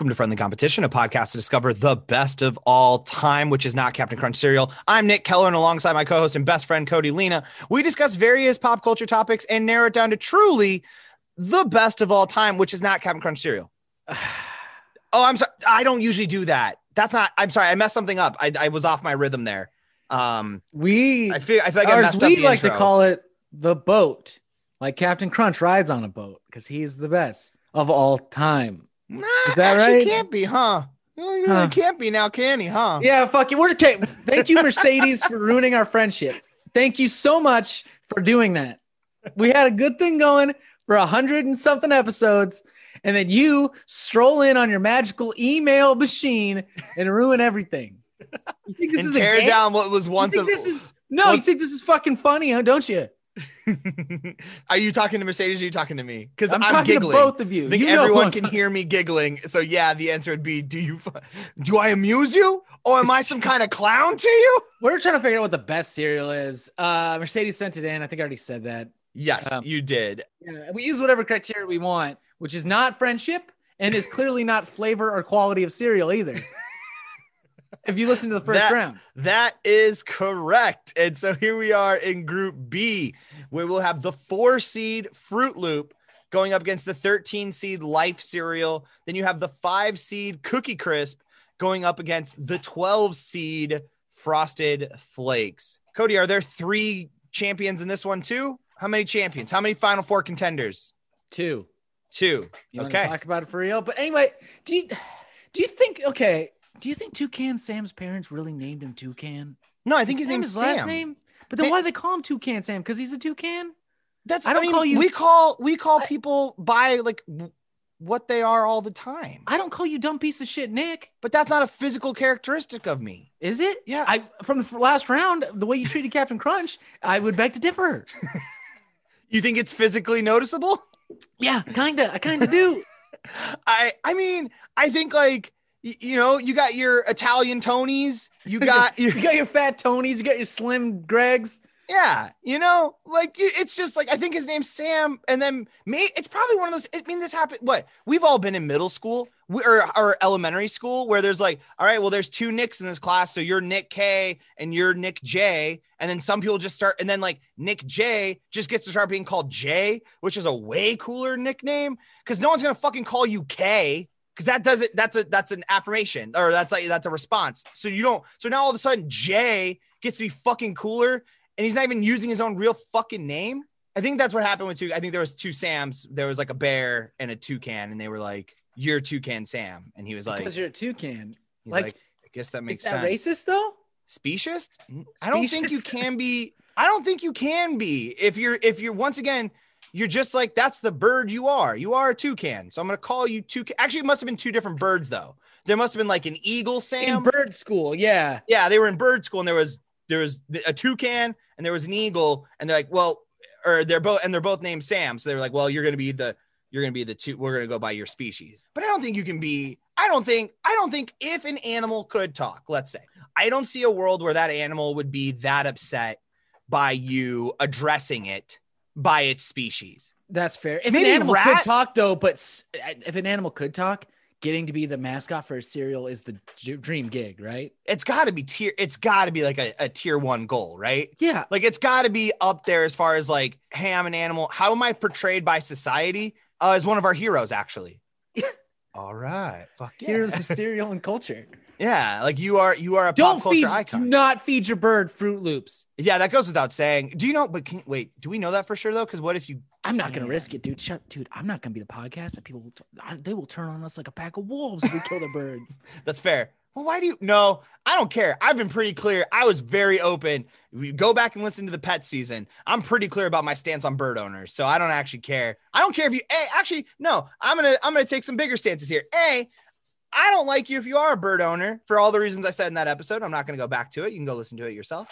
Welcome to Friendly Competition, a podcast to discover the best of all time, which is not Captain Crunch cereal. I'm Nick Keller, and alongside my co-host and best friend Cody Lena, we discuss various pop culture topics and narrow it down to truly the best of all time, which is not Captain Crunch cereal. oh, I'm sorry. I don't usually do that. That's not. I'm sorry. I messed something up. I, I was off my rhythm there. Um, we I feel I feel like I messed as up we like intro. to call it the boat. Like Captain Crunch rides on a boat because he's the best of all time. Nah, Is that actually right? Can't be, huh? Well, he really Huh. can't be now, can he? Huh? Yeah, fuck you. We're okay. Thank you, Mercedes, for ruining our friendship. Thank you so much for doing that. We had a good thing going for a hundred and something episodes, and then you stroll in on your magical email machine and ruin everything. You think this and is a tear down what was once. You once think a. this is no? You think this is fucking funny, huh? Don't you? are you talking to Mercedes? Or are you talking to me? Because I'm, I'm, talking giggling. to both of you. I think you everyone can talking- hear me giggling. So yeah, the answer would be: Do you, do I amuse you, or am I some kind of clown to you? We're trying to figure out what the best cereal is. Uh, Mercedes sent it in. I think I already said that. Yes, Um, you did. Yeah, we use whatever criteria we want, which is not friendship and is clearly not flavor or quality of cereal either. If you listen to the first That- round, That is correct. And so here we are in Group B, where we'll have the four seed Fruit Loop going up against the 13 seed Life cereal. Then you have the five seed Cookie Crisp going up against the 12 seed Frosted Flakes. Cody, are there three champions in this one too? How many champions? How many Final Four contenders? two. Two. You want Okay. to talk about it for real? But anyway, do you do you think okay? Do you think Toucan Sam's parents really named him Toucan? No, I think Is his Sam name's his Sam. last name. But then why do they call him Toucan Sam? Because he's a toucan. That's I I don't mean, call you- we call we call I- people by like what they are all the time. I don't call you dumb piece of shit, Nick. But that's not a physical characteristic of me. Is it? Yeah. I from the last round, the way you treated Captain Crunch, I would beg to differ. You think it's physically noticeable? Yeah, kinda. I kinda do. I I mean, I think like you know, you got your Italian Tonys, you got You you got your fat Tonys, you got your slim Gregs. yeah, you know, like it's just like I think his name's Sam, and then me. It's probably one of those. I mean, this happened. What we've all been in middle school we, or, or elementary school where there's like, all right, well, there's two Nicks in this class, so you're Nick K and you're Nick J, and then some people just start, and then like Nick J just gets to start being called J, which is a way cooler nickname because no one's gonna fucking call you K because that does it. That's a that's an affirmation or that's like that's a response. So you don't. So now all of a sudden Jay gets to be fucking cooler and he's not even using his own real fucking name. I think that's what happened with two. I think there was two Sams. There was like a bear and a toucan, and they were like, "You're Toucan Sam," and he was like, Because you're a toucan. he's like, like, "I guess that makes that sense." racist though? Specious? I don't think you can be. I don't think you can be. If you're, if you're once again, you're just like that's the bird you are. You are a toucan. So I'm gonna call you toucan. Actually, it must have been two different birds though. There must have been like an eagle Sam. In bird school, yeah. yeah, they were in bird school, and there was there was a toucan and there was an eagle, and they're like, well, or they're both and they're both named Sam, so they were like, well, you're gonna be the you're gonna be the two. We're gonna go by your species, but I don't think you can be. I don't think I don't think if an animal could talk, let's say, I don't see a world where that animal would be that upset by you addressing it by its species. That's fair. If Maybe an animal rat- could talk though, but s- if an animal could talk, getting to be the mascot for a cereal is the j- dream gig, right? It's got to be tier. It's got to be like a, a tier one goal, right? Yeah. Like it's got to be up there as far as like, hey, I'm an animal. How am I portrayed by society? Uh, as one of our heroes, actually. All right, fuck yeah. Here's the cereal and culture. Yeah, like you are, you are a Don't pop culture feed, do icon. not feed your bird Fruit Loops. yeah, that goes without saying. Do you know? But can wait? Do we know that for sure though? Because what if you? I'm not gonna risk it, dude. Shut, dude. I'm not gonna be the podcast that people will. T- I- they will turn on us like a pack of wolves if we kill the birds. That's fair. Well, why do you? No, I don't care. I've been pretty clear. I was very open. We go back and listen to the pet season. I'm pretty clear about my stance on bird owners, so I don't actually care. I don't care if you. Hey, actually, no. I'm gonna I'm gonna take some bigger stances here. A, I don't like you if you are a bird owner for all the reasons I said in that episode. I'm not gonna go back to it. You can go listen to it yourself.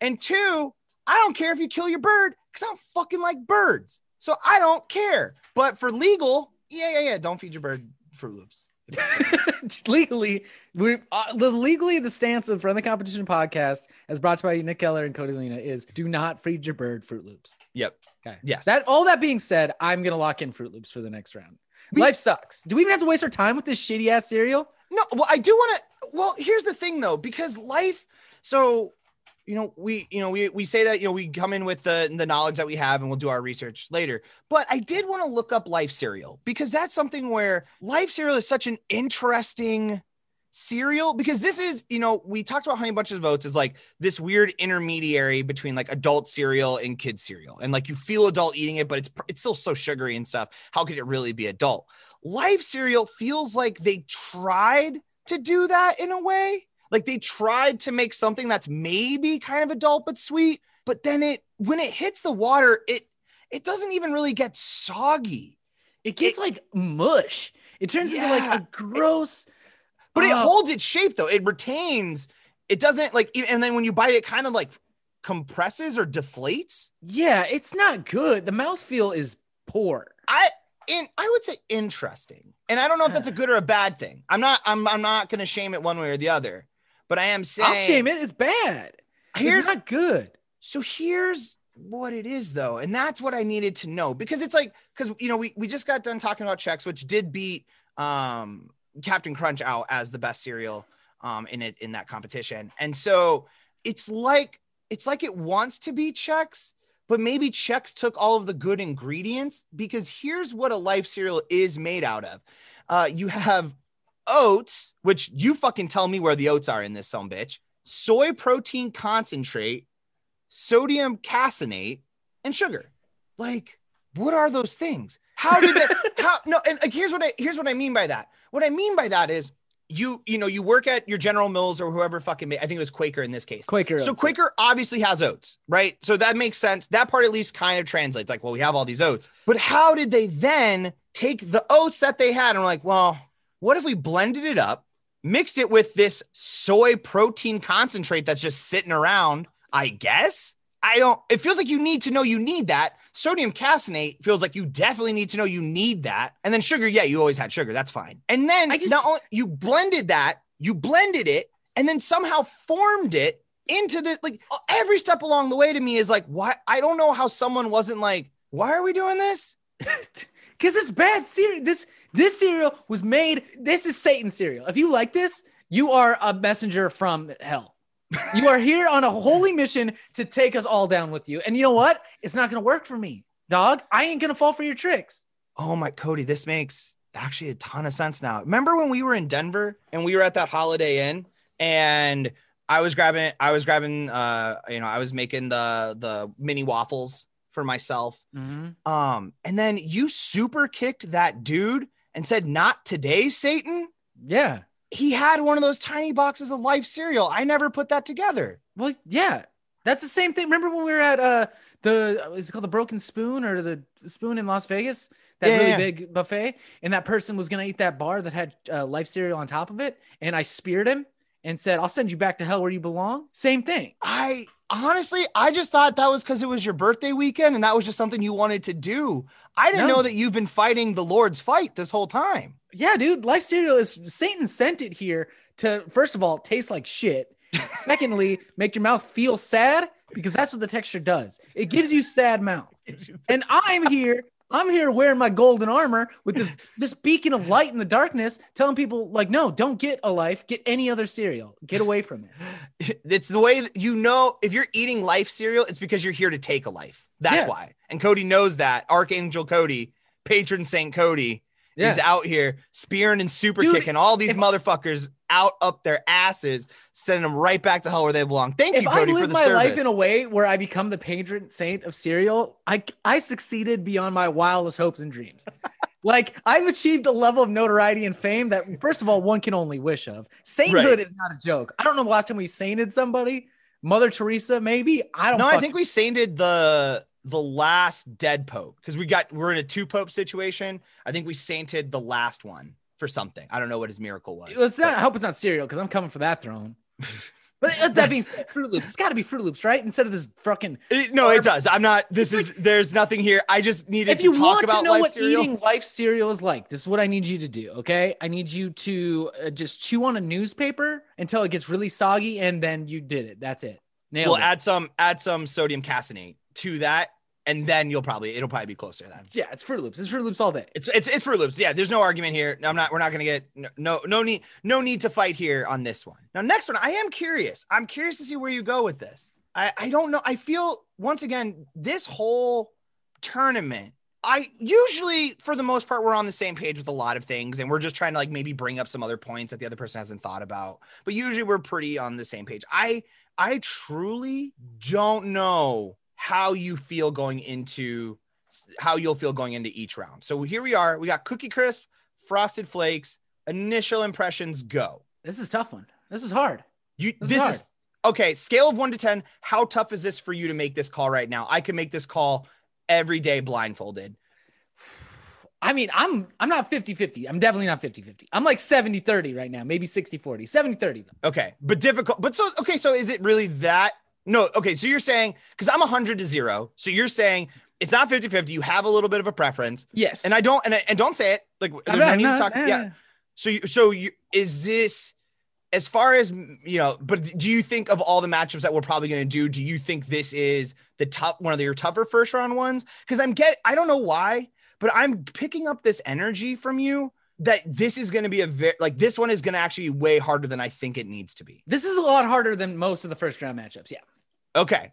And two, I don't care if you kill your bird because I don't fucking like birds. So I don't care. But for legal, yeah, yeah, yeah. Don't feed your bird Fruit Loops. legally, we uh, the legally the stance of Friend the Competition podcast, as brought to you by Nick Keller and Cody Lena, is do not feed your bird Fruit Loops. Yep. Okay. Yes. That all that being said, I'm gonna lock in Fruit Loops for the next round. We- Life sucks. Do we even have to waste our time with this shitty ass cereal? No, well, I do want to. Well, here's the thing though, because life. So, you know, we, you know, we we say that you know we come in with the the knowledge that we have, and we'll do our research later. But I did want to look up life cereal because that's something where life cereal is such an interesting cereal because this is you know we talked about honey bunches of oats is like this weird intermediary between like adult cereal and kid cereal and like you feel adult eating it but it's it's still so sugary and stuff how could it really be adult life cereal feels like they tried to do that in a way like they tried to make something that's maybe kind of adult but sweet but then it when it hits the water it it doesn't even really get soggy It gets like mush. It turns into like a gross. But it Oh. holds its shape though it retains it doesn't like and then when you bite it, it kind of like compresses or deflates Yeah, it's not good. The mouthfeel is poor. i in i would say interesting and i don't know if that's a good or a bad thing i'm not i'm, I'm not going to shame it one way or the other but i am saying I'll shame it. It's bad. Here- it's not good. So here's what it is though, and that's what I needed to know because it's like because you know we we just got done talking about Chex, which did beat um Captain Crunch out as the best cereal um in it in that competition, and so it's like it's like it wants to be Chex, but maybe Chex took all of the good ingredients because here's what a life cereal is made out of. Uh, you have oats, which you fucking tell me where the oats are in this some bitch, soy protein concentrate, sodium caseinate, and sugar. Like, what are those things? How did that? how no? And like, here's what I here's what I mean by that. What I mean by that is you you know you work at your General Mills or whoever fucking ma- I think it was Quaker in this case. Quaker. So oats. Quaker obviously has oats, right? So that makes sense. That part at least kind of translates. Like, well, we have all these oats, but how did they then take the oats that they had and were like, well, what if we blended it up, mixed it with this soy protein concentrate that's just sitting around? I guess. I don't. It feels like you need to know you need that. Sodium caseinate feels like you definitely need to know you need that. And then sugar, yeah, you always had sugar. That's fine. And then just- not only you blended that, you blended it, and then somehow formed it into the like every step along the way to me is like, why? I don't know how someone wasn't like, why are we doing this? because it's bad cereal. This this cereal was made. This is Satan cereal. If you like this, you are a messenger from hell. You are here on a holy mission to take us all down with you. And you know what? It's not going to work for me, dog. I ain't going to fall for your tricks. Oh my Cody, this makes actually a ton of sense now. Remember when we were in Denver and we were at that Holiday Inn and I was grabbing I was grabbing uh you know, I was making the the mini waffles for myself. Um and then you super kicked that dude and said not today Satan. Yeah. He had one of those tiny boxes of life cereal. I never put that together. Well, yeah. That's the same thing. Remember when we were at uh the is it called the Broken Spoon or the, the Spoon in Las Vegas? That Yeah, really yeah. big buffet, and that person was gonna eat that bar that had uh, life cereal on top of it, and I speared him and said, "I'll send you back to hell where you belong." Same thing. I honestly, I just thought that was because it was your birthday weekend and that was just something you wanted to do. I didn't No. know that you've been fighting the Lord's fight this whole time. Yeah, dude, life cereal is Satan sent it here to first of all taste like shit. Secondly, make your mouth feel sad because that's what the texture does. It gives you sad mouth. And I'm here, I'm here wearing my golden armor with this this beacon of light in the darkness, telling people like, no, don't get a life, get any other cereal, get away from it. It's the way that you know if you're eating life cereal, it's because you're here to take a life. That's Yeah. why. And Cody knows that. Archangel Cody, patron Saint Cody, is out here spearing and super Dude, kicking all these motherfuckers out up their asses, sending them right back to hell where they belong. Thank If you, I Cody, for live my service. life in a way where I become the patron saint of cereal, I I succeeded beyond my wildest hopes and dreams. like I've achieved a level of notoriety and fame that, first of all, one can only wish of. Sainthood is not a joke. I don't know the last time we sainted somebody. Mother Teresa, maybe. I don't. Know. No, I think we sainted the the last dead pope because we got we're in a two pope situation. I think we sainted the last one for something. I don't know what his miracle was. Let's not. but- I hope it's not cereal because I'm coming for that throne. But uh, that being said, Fruit Loops. It's got to be Fruit Loops, right? Instead of this fucking. It- no, it does. I'm not. This is. There's nothing here. I just needed If to you talk want about to know what cereal. eating life cereal is like, this is what I need you to do. Okay, I need you to uh, just chew on a newspaper until it gets really soggy, and then you did it. That's it. Nailed We'll it. add some. Add some sodium caseinate to that. And then you'll probably it'll probably be closer then. Yeah, it's Fruit Loops. It's Fruit Loops all day. It's it's it's Fruit Loops. Yeah, there's no argument here. I'm not. We're not gonna get no no no need no need to fight here on this one. Now, next one, I am curious. I'm curious to see where you go with this. I I don't know. I feel once again this whole tournament. I usually, for the most part, we're on the same page with a lot of things, and we're just trying to like maybe bring up some other points that the other person hasn't thought about. But usually, we're pretty on the same page. I I truly don't know how you feel going into how you'll feel going into each round. So here we are. We got Cookie Crisp, Frosted Flakes. Initial impressions go. This is a tough one. This is hard. You This this, is is, okay. Scale of one to ten. How tough is this for you to make this call right now? I can make this call every day blindfolded. I mean, I'm I'm not 50-50. I'm definitely not 50-50. I'm like 70-30 right now, maybe 60-40. 70-30 though. Okay, but difficult. But so okay. So is it really that? No. Okay. So you're saying because I'm hundred to zero. So you're saying it's not 50-50. You have a little bit of a preference, Yes. and I don't. And I, and don't say it. Like I'm there's not- no need to talk. Yeah. So you, so you is this as far as you know? But do you think of all the matchups that we're probably going to do? Do you think this is the top one of your tougher first round ones? Because I'm get I don't know why, but I'm picking up this energy from you that this is going to be a very like this one is going to actually be way harder than I think it needs to be. This is a lot harder than most of the first round matchups. Yeah. Okay,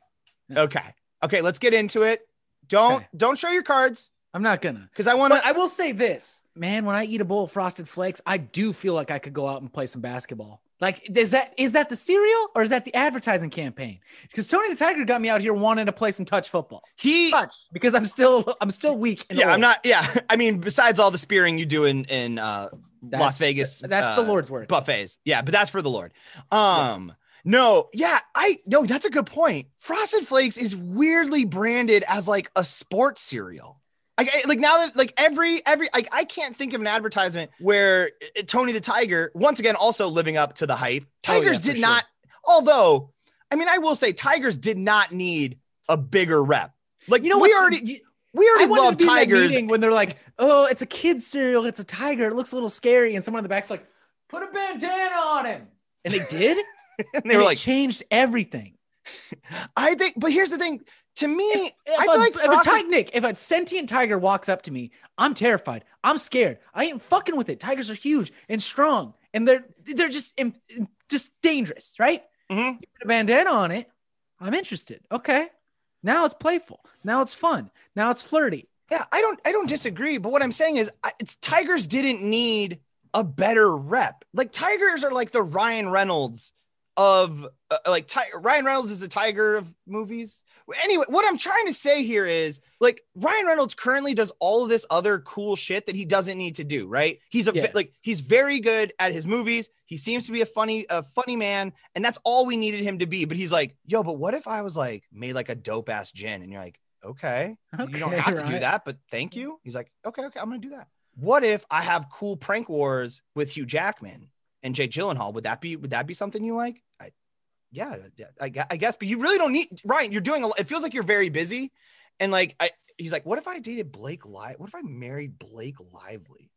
okay, okay. Let's get into it. Don't Okay. don't show your cards I'm not gonna. because I want to. I will say this, man, when I eat a bowl of frosted flakes, I do feel like I could go out and play some basketball. Like, is that is that the cereal or is that the advertising campaign? Because Tony the Tiger got me out here wanting to play some touch football. He Touch because I'm still I'm still weak. and yeah, I'm not. Yeah, I mean, besides all the spearing you do in in uh, Las Vegas, That's the uh, Lord's word buffets. Yeah, but that's for the Lord. Um, no, yeah, I no, that's a good point. Frosted Flakes is weirdly branded as like a sports cereal. Like, I- like now that like every every like I can't think of an advertisement where uh, Tony the Tiger once again also living up to the hype. Oh, yeah, Tigers did sure. not. Although, I mean, I will say Tigers did not need a bigger rep. Like You know we already we I already wanted love to be in Tigers. when they're like, "Oh, it's a kid's cereal. It's a tiger. It looks a little scary." And someone in the back's like, "Put a bandana on him," and they did. and they and were like, changed everything. I think, but here's the thing. To me, If, I a, feel like if a tiger, Nick, if a sentient tiger walks up to me, I'm terrified. I'm scared. I ain't fucking with it. Tigers are huge and strong, and they're they're just just dangerous, right? Mhm. You put a bandana on it, I'm interested. Okay, now it's playful. Now it's fun. Now it's flirty. Yeah, I don't I don't disagree, but what I'm saying is it's Tigers didn't need a better rep. Like Tigers are like the Ryan Reynolds of uh, like Ti- Ryan Reynolds is the Tiger of movies. Anyway, what I'm trying to say here is like Ryan Reynolds currently does all of this other cool shit that he doesn't need to do, right? He's a Yeah. like he's very good at his movies. He seems to be a funny a funny man, and that's all we needed him to be. But he's like, "Yo, but what if I was like made like a dope ass gin?" And you're like, "Okay, you don't Okay, have to do that, but thank you." He's like, "Okay, okay, I'm gonna do that." What if I have cool prank wars with Hugh Jackman and Jake Gyllenhaal? Would that be would that be something you like? Yeah, I, I guess, but you really don't need Ryan. You're doing a. lot- It feels like you're very busy, and like I, he's like, "What if I dated Blake Live? What if I married Blake Lively?"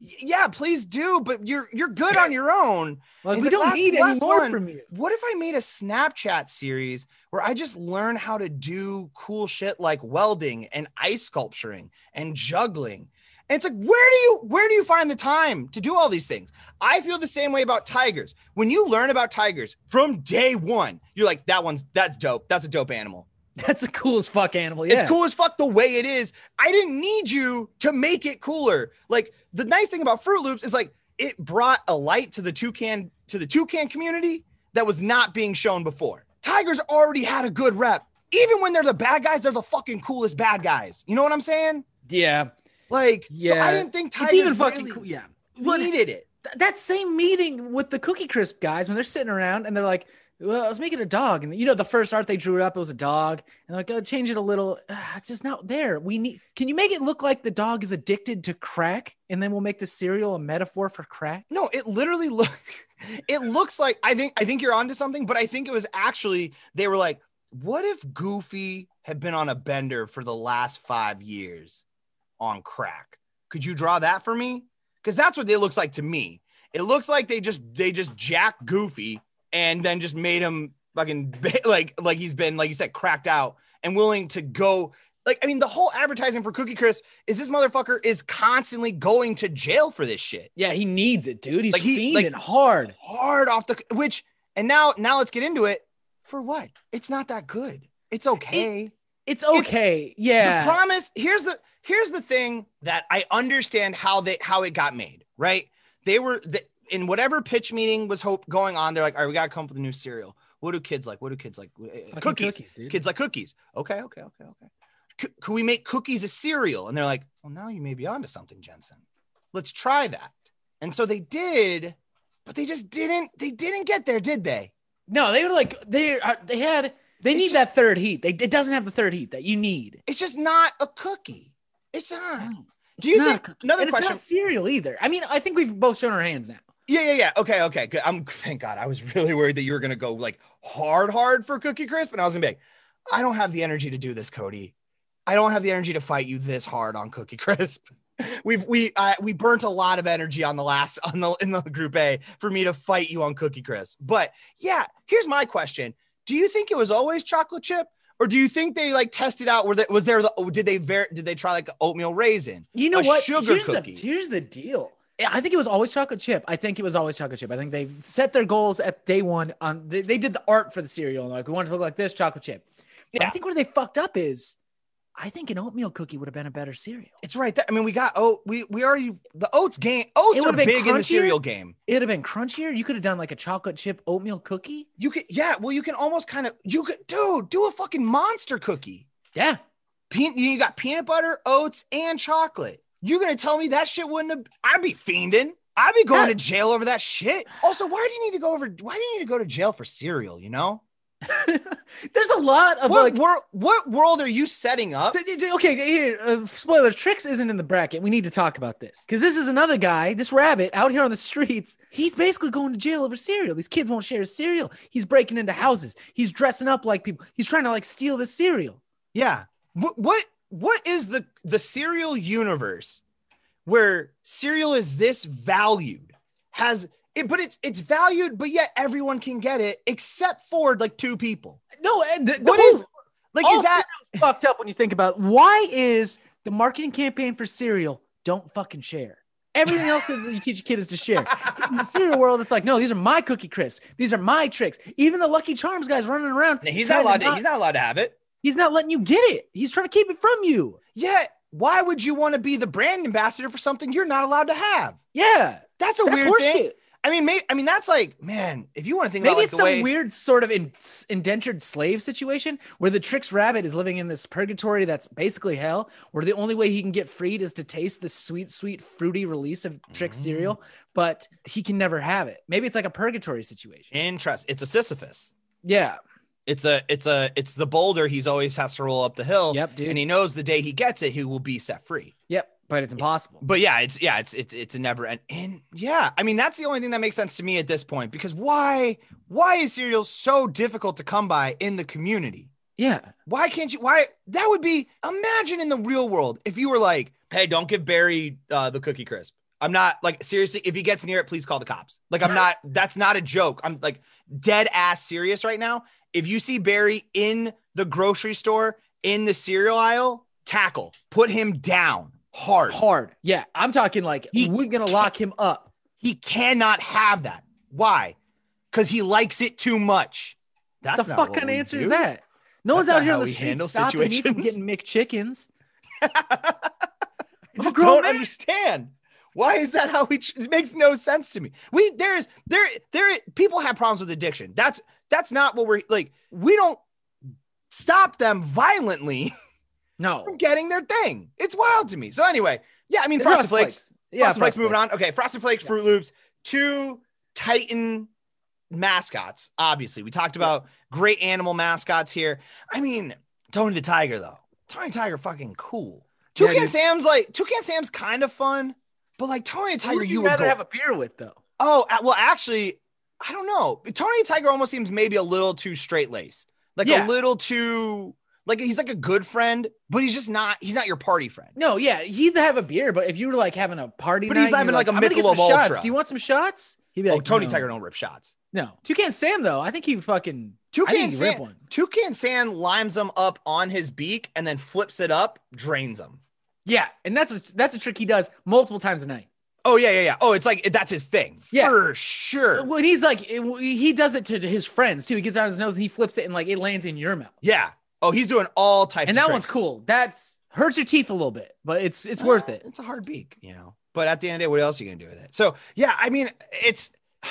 Y- Yeah, please do, but you're you're good on your own. Like we like, don't last- need any more from you. What if I made a Snapchat series where I just learn how to do cool shit like welding and ice sculpturing and juggling? And it's like, where do you where do you find the time to do all these things? I feel the same way about tigers. When you learn about tigers from day one, you're like, that one's that's dope. That's a dope animal. That's a coolest fuck animal. Yeah. It's cool as fuck the way it is. I didn't need you to make it cooler. Like the nice thing about Fruit Loops is like it brought a light to the toucan to the toucan community that was not being shown before. Tigers already had a good rep. Even when they're the bad guys, they're the fucking coolest bad guys. You know what I'm saying? Yeah. Like, so Yeah. I didn't think It's Tigers even fucking really cool. Yeah. Needed it. th- that same meeting with the Cookie Crisp guys when they're sitting around and they're like, "Well, let's make it a dog." And you know, the first art they drew it up, it was a dog, and they're like, "Oh, change it a little." Ah, it's just not there. We need. Can you make it look like the dog is addicted to crack, and then we'll make the cereal a metaphor for crack? No, it literally look it looks like I think I think you're onto something, but I think it was actually they were like, what if Goofy had been on a bender for the last five years on crack? Could you draw that for me? Because that's what it looks like to me. It looks like they just they just jack Goofy and then just made him fucking like like he's been like you said cracked out and willing to go Like, I mean, the whole advertising for Cookie Crisp is this motherfucker is constantly going to jail for this shit. Yeah, he needs it, dude. He's Like, he- like- hard. Hard off the which, and now now let's get into it. For what? It's not that good. It's okay. It's okay. yeah. The promise. Here's the here's the thing that I understand how they how it got made. Right? They were the, in whatever pitch meeting was hope going on. They're like, all right, we gotta come up with a new cereal. What do kids like? What do kids like? Fucking Cookies. Kids like cookies. Okay, okay, okay, okay. C- could we make cookies a cereal? And they're like, well, now you may be onto something, Jensen. Let's try that. And so they did, but they just didn't. They didn't get there, did they? No, they were like they uh, they had they It's need just- that third heat. They it doesn't have the third heat that you need. It's just not a cookie. It's not. No, Do you think another and question? It's not cereal either. I mean, I think we've both shown our hands now. Yeah, yeah, yeah. Okay, okay. Good. I'm thank God. I was really worried that you were gonna go like hard, hard for Cookie Crisp, and I was gonna be like, I don't have the energy to do this, Cody. I don't have the energy to fight you this hard on Cookie Crisp. We've we uh, we burnt a lot of energy on the last on the in the group A for me to fight you on Cookie Crisp. But yeah, here's my question: Do you think it was always chocolate chip, or do you think they like tested out? Were that was there the did they ver- did they try like oatmeal raisin? You know what? sugar here's cookie. The, here's the deal. Eh, I think it was always chocolate chip. I think it was always chocolate chip. I think they set their goals at day one. On they, they did the art for the cereal. and Like we want it to look like this, chocolate chip. But I think where they fucked up is, I think an oatmeal cookie would have been a better cereal. It's right there. I mean, we got oh we we already the oats game. Oats are been big in the cereal game. It'd have been crunchier. You could have done like a chocolate chip oatmeal cookie. You could yeah. Well, you can almost kind of you could dude do a fucking monster cookie. Yeah, Pe- you got peanut butter, oats, and chocolate. You're gonna tell me that shit wouldn't have? I'd be fiending. I'd be going Yeah. to jail over that shit. Also, why do you need to go over? Why do you need to go to jail for cereal? You know there's a lot of what like. wor- what world are you setting up? So, okay, here. Uh, spoilers. Trix isn't in the bracket. We need to talk about this because this is another guy, this rabbit out here on the streets. He's basically going to jail over cereal. These kids won't share his cereal. He's breaking into houses. He's dressing up like people. He's trying to like steal the cereal. Yeah. What what what is the the cereal universe where cereal is this valued? Has it but it's it's valued, but yet everyone can get it except for like two people. No, and the, the What whole- is like is that fucked up when you think about why is the marketing campaign for cereal don't fucking share. Everything else that you teach a kid is to share. In the cereal world, it's like, no, these are my cookie crisp. These are my Trix. Even the Lucky Charms guys running around. he's not allowed to, not- he's not allowed to have it. he's not letting you get it. He's trying to keep it from you. Yet why would you want to be the brand ambassador for something you're not allowed to have? Yeah. That's a That's weird thing. horseshit. I mean, may, I mean that's like, man, if you want to think Maybe about like it's some way weird sort of in, indentured slave situation where the Trix Rabbit is living in this purgatory that's basically hell, where the only way he can get freed is to taste the sweet, sweet, fruity release of Trix Mm. cereal, but he can never have it. Maybe it's like a purgatory situation. interest, it's a Sisyphus. Yeah. It's a it's a it's the boulder he's always has to roll up the hill. Yep, dude. And he knows the day he gets it, he will be set free. Yep. But it's impossible. But yeah, it's yeah, it's it's it's a never end. And yeah, I mean that's the only thing that makes sense to me at this point because why why is cereal so difficult to come by in the community? Yeah. Why can't you? Why that would be? Imagine in the real world if you were like, "Hey, don't give Barry uh, the cookie crisp." I'm not like seriously. If he gets near it, please call the cops. Like I'm not. that's not a joke. I'm like dead ass serious right now. If you see Barry in the grocery store in the cereal aisle, tackle, put him down hard. Hard. Yeah. I'm talking like He we're to lock him up. He cannot have that. Why? Because he likes it too much. That's the not fuck kind of answer do. is that? No one's out here on the street stopping me from getting McChickens. I just don't man. understand. Why is that how we? Ch- it makes no sense to me. We there's there there people have problems with addiction. That's that's not what we're like. We don't stop them violently No. from getting their thing. It's wild to me. So anyway, yeah, I mean Frosted Flakes. Yeah. Frosted Flakes. Frosted Moving on. Okay, Frosted Flakes, Yeah. Fruit Loops, two Titan mascots. Obviously, we talked about great animal mascots here. I mean, Tony the Tiger though. Tony Tiger, fucking cool. Yeah, Toucan dude. Sam's like Toucan Sam's kind of fun, but like Tony Tiger, would you, you would rather go. have a beer with though? oh, well, actually, I don't know. Tony the Tiger almost seems maybe a little too straight laced, like Yeah. a little too Like he's like a good friend, but he's just not. He's not your party friend. No, yeah, he'd have a beer, but if you were like having a party, But night he's having you're like a "I'm Michelob some shots. Ultra." Do you want some shots? He'd be oh, like, oh, Tony no. Tiger don't rip shots. No, Toucan Sam though. I think he fucking. Toucan rip Sam, one. Toucan Sam limes them up on his beak and then flips it up, drains them. Yeah, and that's a that's a trick he does multiple times a night. Oh yeah, yeah, yeah. Oh, it's like that's his thing Yeah. for sure. When he's like, it- he does it to, to his friends too. He gets out his nose and he flips it and like it lands in your mouth. Yeah. Oh, he's doing all types. And that one's cool. That's hurts your teeth a little bit, but it's it's worth Uh, it. It's a hard beak, you know. But at the end of the day, what else are you gonna do with it? So yeah, I mean, it's.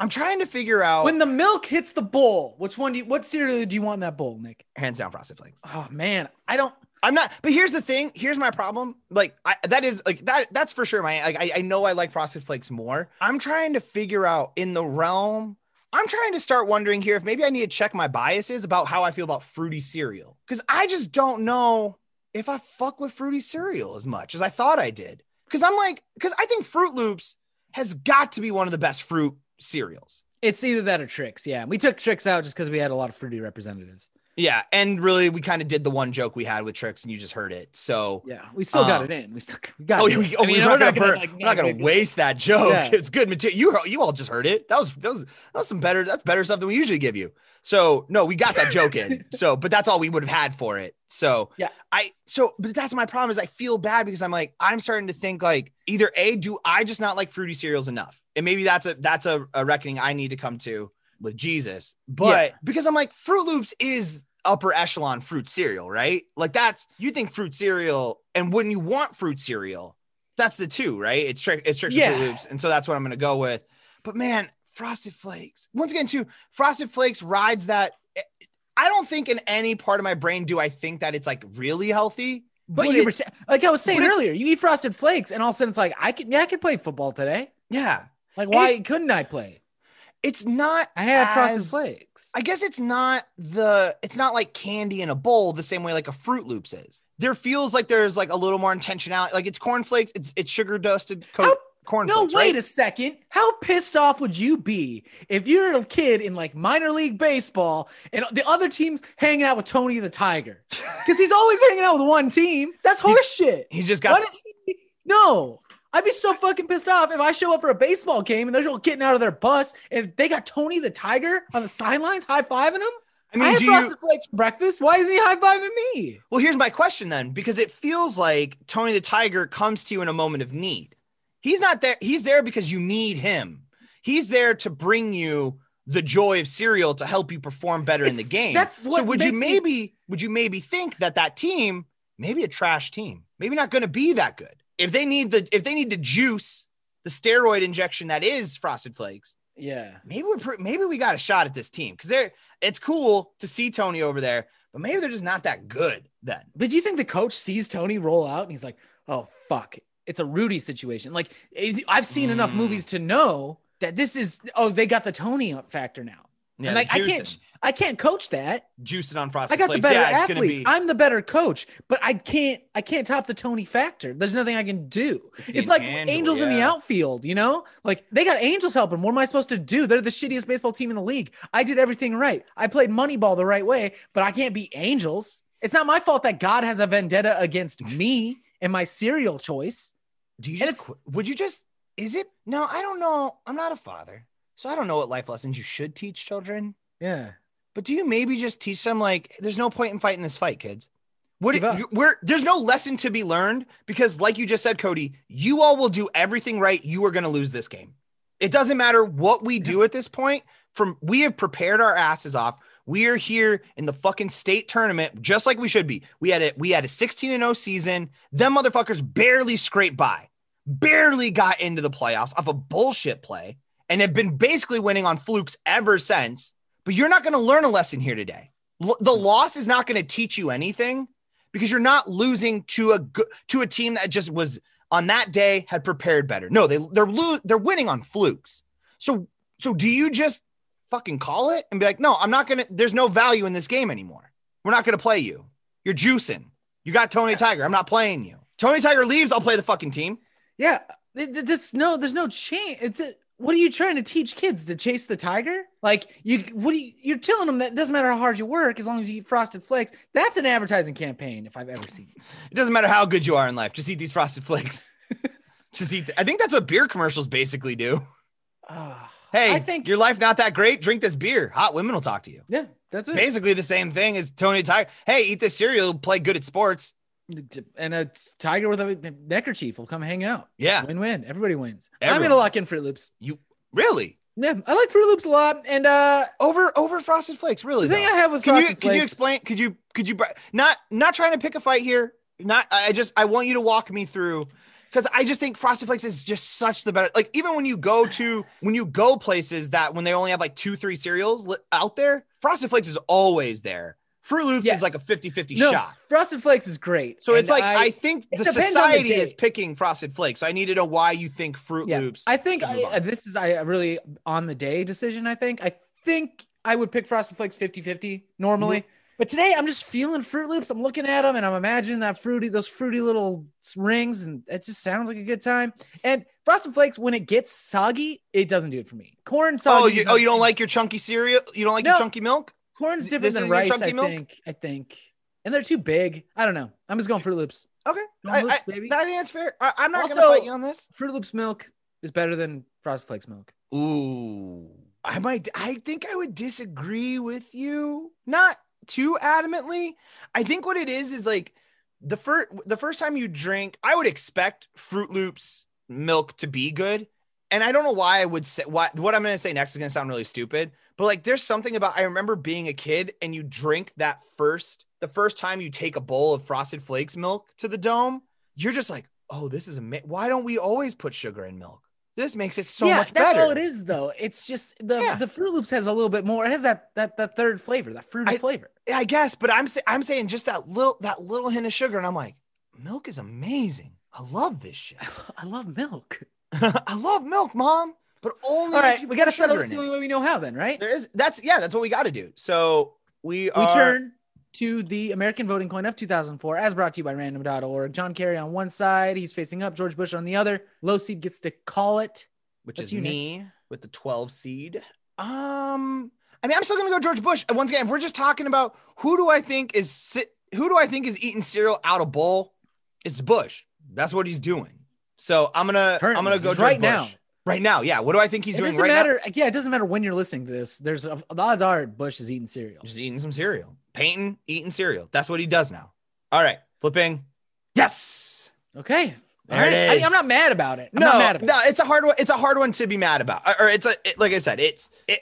I'm trying to figure out When the milk hits the bowl, which one do you, what cereal do you want in that bowl, Nick? hands down frosted flakes. Oh man, I don't. I'm not, but here's the thing. Here's my problem. Like I, that is like that. That's for sure. My like I, I know I like frosted flakes more. I'm trying to figure out in the realm. I'm trying to start wondering here if maybe I need to check my biases about how I feel about fruity cereal because I just don't know if I fuck with fruity cereal as much as I thought I did. Because I'm like, because I think Fruit Loops has got to be one of the best fruit cereals. It's either that or Trix. Yeah, we took Trix out just because we had a lot of fruity representatives. Yeah, and really, we kind of did the one joke we had with Trix, and you just heard it. So Yeah, we still got Um, it in. We still we got Oh, it. We, oh, I mean, we're, not gonna, burn, like, we're not gonna waste that joke. Yeah. It's good material. You you all just heard it. That was that was that was some better. That's better stuff than we usually give you. So no, we got that joke in. So, but that's all we would have had for it. So Yeah. I so but that's my problem is I feel bad because I'm like I'm starting to think like either a do I just not like fruity cereals enough, and maybe that's a that's a, a reckoning I need to come to with Jesus. But Yeah. because I'm like Fruit Loops is upper echelon fruit cereal, right? Like that's you think fruit cereal, and when you want fruit cereal, that's the two, right? It's trick, it's Trix Yeah. Fruit Loops, and so that's what I'm gonna go with. But man, Frosted Flakes. Once again, too, Frosted Flakes rides that. I don't think in any part of my brain do I think that it's like really healthy. But But you were like I was saying earlier, you eat frosted flakes, and all of a sudden it's like I can yeah I could play football today. Yeah, Like why couldn't I play? It's not. I had frosted flakes. I guess it's not the it's not like candy in a bowl the same way like a Fruit Loops is. There feels like there's like a little more intentionality. Like it's cornflakes, it's it's sugar dusted co- corn. No, wait right? a second. How pissed off would you be if you're a kid in like minor league baseball and the other team's hanging out with Tony the Tiger? Because he's always hanging out with one team. That's horse shit. He's just got What is he? No. I'd be so fucking pissed off if I show up for a baseball game and they're all getting out of their bus and they got Tony the Tiger on the sidelines high fiving him. I mean, I, had do you, frosted flakes for breakfast. Why isn't he high fiving me? well, here's my question then, because it feels like Tony the Tiger comes to you in a moment of need. He's not there. He's there because you need him. He's there to bring you the joy of cereal to help you perform better in the game. that's so would you makes me- maybe would you maybe think that that team maybe a trash team maybe not going to be that good if they need the if they need to juice the steroid injection that is frosted flakes Yeah. maybe we're maybe we got a shot at this team because they're it's cool to see Tony over there but maybe they're just not that good then But do you think the coach sees Tony roll out and he's like, "Oh fuck, it's a Rudy situation"? Like I've seen enough Mm. movies to know that this is oh they got the Tony up factor now. Yeah and like I can't I can't coach that. juicing on I frosted got the better yeah athletes. be I'm the better coach, but I can't I can't top the Tony factor. There's nothing I can do. It's It's like Angels in the outfield, you know? Like they got Angels helping. What am I supposed to do? They're the shittiest baseball team in the league. I did everything right. I played Moneyball the right way, but I can't beat Angels. It's not my fault that God has a vendetta against me and my cereal choice. do you just would you just is it no I don't know I'm not a father so I don't know what life lessons you should teach children Yeah. But do you maybe just teach them like there's no point in fighting this fight, kids? What we're there's no lesson to be learned because, like you just said, Cody, you all will do everything right. You are going to lose this game. It doesn't matter what we do at this point. From we have prepared our asses off. We are here in the fucking state tournament, just like we should be. We had a we had a 16 and 0 season. Them motherfuckers barely scraped by, barely got into the playoffs off a bullshit play, and have been basically winning on flukes ever since but you're not going to learn a lesson here today. L- the loss is not going to teach you anything because you're not losing to a good to a team that just was on that day had prepared better. No, they they're lo- they're winning on flukes. So so do you just fucking call it and be like, "No, I'm not going to there's no value in this game anymore. We're not going to play you. You're juicing. You got Tony Tiger. I'm not playing you. Tony Tiger leaves, I'll play the fucking team." Yeah. Th- th- This no, there's no change. It's a, what are you trying to teach kids to chase the tiger? Like you, what do you, you're telling them that it doesn't matter how hard you work as long as you eat frosted flakes. That's an advertising campaign if I've ever seen. it. It doesn't matter how good you are in life. Just eat these frosted flakes. just eat. I think that's what beer commercials basically do. Ah, Hey, I think- your life not that great. Drink this beer. Hot women will talk to you. yeah, that's it. Basically the same thing as Tony Tiger. Hey, eat this cereal. Play good at sports. And a tiger with a neckerchief will come hang out. Yeah, Win win. Everybody wins. I'm gonna lock in Fruit Loops. you really Yeah, I like Fruit Loops a lot. And uh over over frosted flakes. Really? the thing though? I have with can you Frosted can you explain? Could you could you not not trying to pick a fight here? Not. I just I want you to walk me through because I just think Frosted Flakes is just such the better. Like even when you go to when you go places that when they only have like two three cereals out there, Frosted Flakes is always there. Fruit Loops Yes. is like a 50-50 No, shot. Frosted Flakes is great. So it's like I, think the on the society is picking Frosted Flakes. So I need to know why you think Fruit yeah, Loops. I think I, uh, this is I a really on the day decision. I think I think I would pick Frosted Flakes 50-50 normally. Mm-hmm. But today I'm just feeling Fruit Loops. I'm looking at them and I'm imagining that fruity, those fruity little rings, and it just sounds like a good time. And Frosted Flakes, when it gets soggy, it doesn't do it for me. Corn soggy. oh, you, oh, you don't like your chunky cereal? You don't like No. your chunky milk? Corn's this different than rice. I milk? think. I think, and they're too big. I don't know. I'm just going Fruit Loops. Okay, I, Loops, I- baby. I think that's fair. I, I'm not gonna fight you on this. Fruit Loops milk is better than Frosted Flakes milk. Ooh, I might. I think I would disagree with you. Not too adamantly. I think what it is is like the first the first time you drink, I would expect Fruit Loops milk to be good. And I don't know why I would say what what I'm going to say next is going to sound really stupid, but like there's something about I remember being a kid and you drink that first the first time you take a bowl of Frosted Flakes milk to the dome, you're just like, "Oh, this is amazing. Why don't we always put sugar in milk? This makes it so yeah, much better. that's all it is, though. It's just the Yeah. the Fruit Loops has a little bit more. It has that that that third flavor, that fruity I- flavor. I guess, but I'm I'm saying just that little that little hint of sugar, and I'm like, milk is amazing. I love this shit. I love milk. I love milk, mom, but only All you we got to settle this the only way we know how, then, right? There is that's yeah, that's what we got to do. So we We are turn to the American voting coin of 2004, as brought to you by random.org. John Kerry on one side, he's facing up, George Bush on the other. Low seed gets to call it. which That's is Nick. me with the 12 seed. Um, I mean, I'm still gonna go George Bush. Once again, if we're just talking about who do I think is sit, who do I think is eating cereal out of bowl? It's Bush. That's what he's doing. So I'm gonna I'm gonna go George right Bush. now. Right now, yeah. What do I think he's doing? it doing doesn't right matter. Yeah, it doesn't matter when you're listening to this. There's a, the odds are Bush is eating cereal. now? Just eating some cereal, painting, eating cereal. That's what he does now. All right, flipping. Yes. Okay. There All right. it I, is. am not mad about it. I'm no, not mad about no, it. it's a hard one. It's a hard one to be mad about. Uh, or it's a it, like I said, it's it.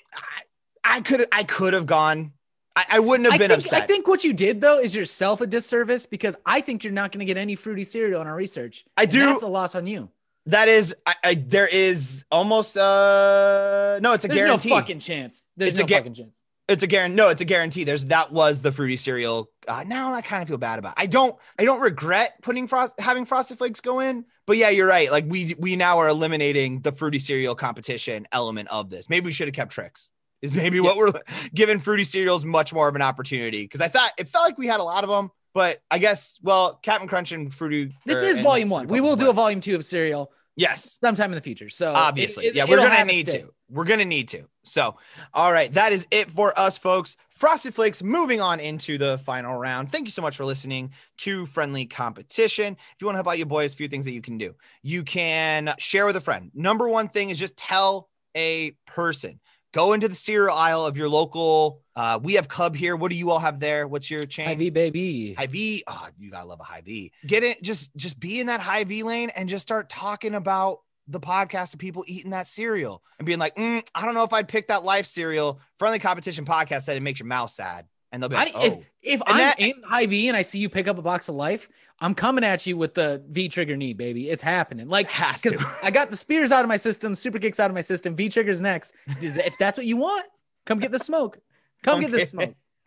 I, I could I could have gone. I, I wouldn't have I been think, upset. I think what you did though is yourself a disservice because I think you're not going to get any fruity cereal in our research. I do- That's a loss on you. That is. I, I there is almost uh no, it's a guarantee. There's guarantee. no fucking chance. There's It's a no ga- fucking chance. It's a guarantee. No, it's a guarantee. There's that was the fruity cereal. Uh, now I kind of feel bad about. It. I don't. I don't regret putting frost having frosted flakes go in. But yeah, you're right. Like we we now are eliminating the fruity cereal competition element of this. Maybe we should have kept Trix. Is maybe what we're giving fruity cereals much more of an opportunity because I thought it felt like we had a lot of them. But I guess well, Captain Crunch and fruity. This or- is volume one. We will do a volume two of cereal yes. sometime in the future. So Obviously, it- it- yeah, we're gonna need to. We're gonna need to. So, all right, that is it for us, folks. Frosted Flakes. Moving on into the final round. Thank you so much for listening to Friendly Competition. If you want to help out your boys, a few things that you can do. You can share with a friend. Number one thing is just tell a person. Go into the cereal aisle of your local. Uh, we have Cub here. What do you all have there? What's your chain? Hy-Vee baby. Hy-Vee. Oh, you gotta love a Hy-Vee. Get it. Just just be in that Hy-Vee lane and just start talking about the podcast of people eating that cereal and being like, "Mm, I don't know if I'd pick that life cereal. Friendly competition podcast said it makes your mouth sad. And they'll be like, I, if oh, if And I'm that- in high V and I see you pick up a box of life, I'm coming at you with the V trigger knee, baby. It's happening. Like has because to. I got the spears out of my system, super kicks out of my system, V triggers next. If that's what you want, come get the smoke. Come get the smoke.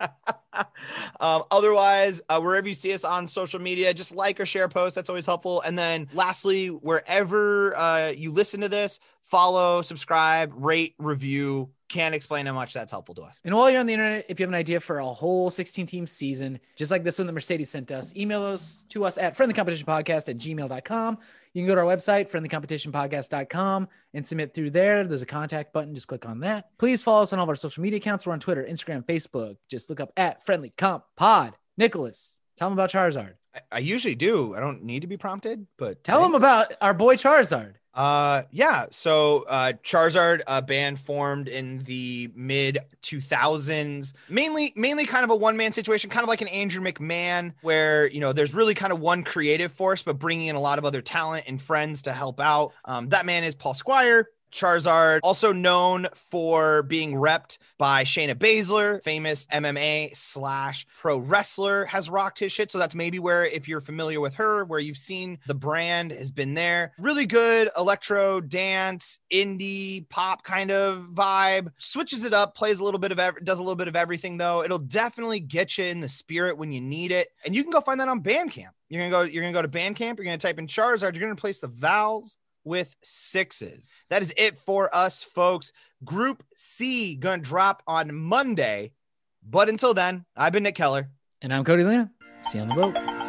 um, otherwise, uh, wherever you see us on social media, just like or share posts. That's always helpful. And then lastly, wherever uh, you listen to this, follow, subscribe, rate, review. Can't explain how much that's helpful to us. And while you're on the internet, if you have an idea for a whole 16 team season, just like this one that Mercedes sent us, email us to us at friendlycompetitionpodcast at gmail.com. You can go to our website, friendlycompetitionpodcast.com, and submit through there. There's a contact button. Just click on that. Please follow us on all of our social media accounts. We're on Twitter, Instagram, Facebook. Just look up at Friendly Comp Pod. Nicholas, tell them about Charizard. I, I usually do. I don't need to be prompted, but Tell them about our boy Charizard. Uh, yeah. So, uh, Charizard, a band formed in the mid 2000s, mainly, mainly kind of a one man situation, kind of like an Andrew McMahon, where you know there's really kind of one creative force, but bringing in a lot of other talent and friends to help out. Um, that man is Paul Squire. Charizard, also known for being repped by Shayna Baszler, famous MMA slash pro wrestler, has rocked his shit. So that's maybe where, if you're familiar with her, where you've seen the brand has been there. Really good electro dance, indie pop kind of vibe. Switches it up, plays a little bit of ev- does a little bit of everything though. It'll definitely get you in the spirit when you need it, and you can go find that on Bandcamp. You're gonna go. You're gonna go to Bandcamp. You're gonna type in Charizard. You're gonna replace the vowels with sixes. That is it for us, folks. Group C gonna drop on Monday. But until then, I've been Nick Keller. And I'm Cody Lena. See you on the boat.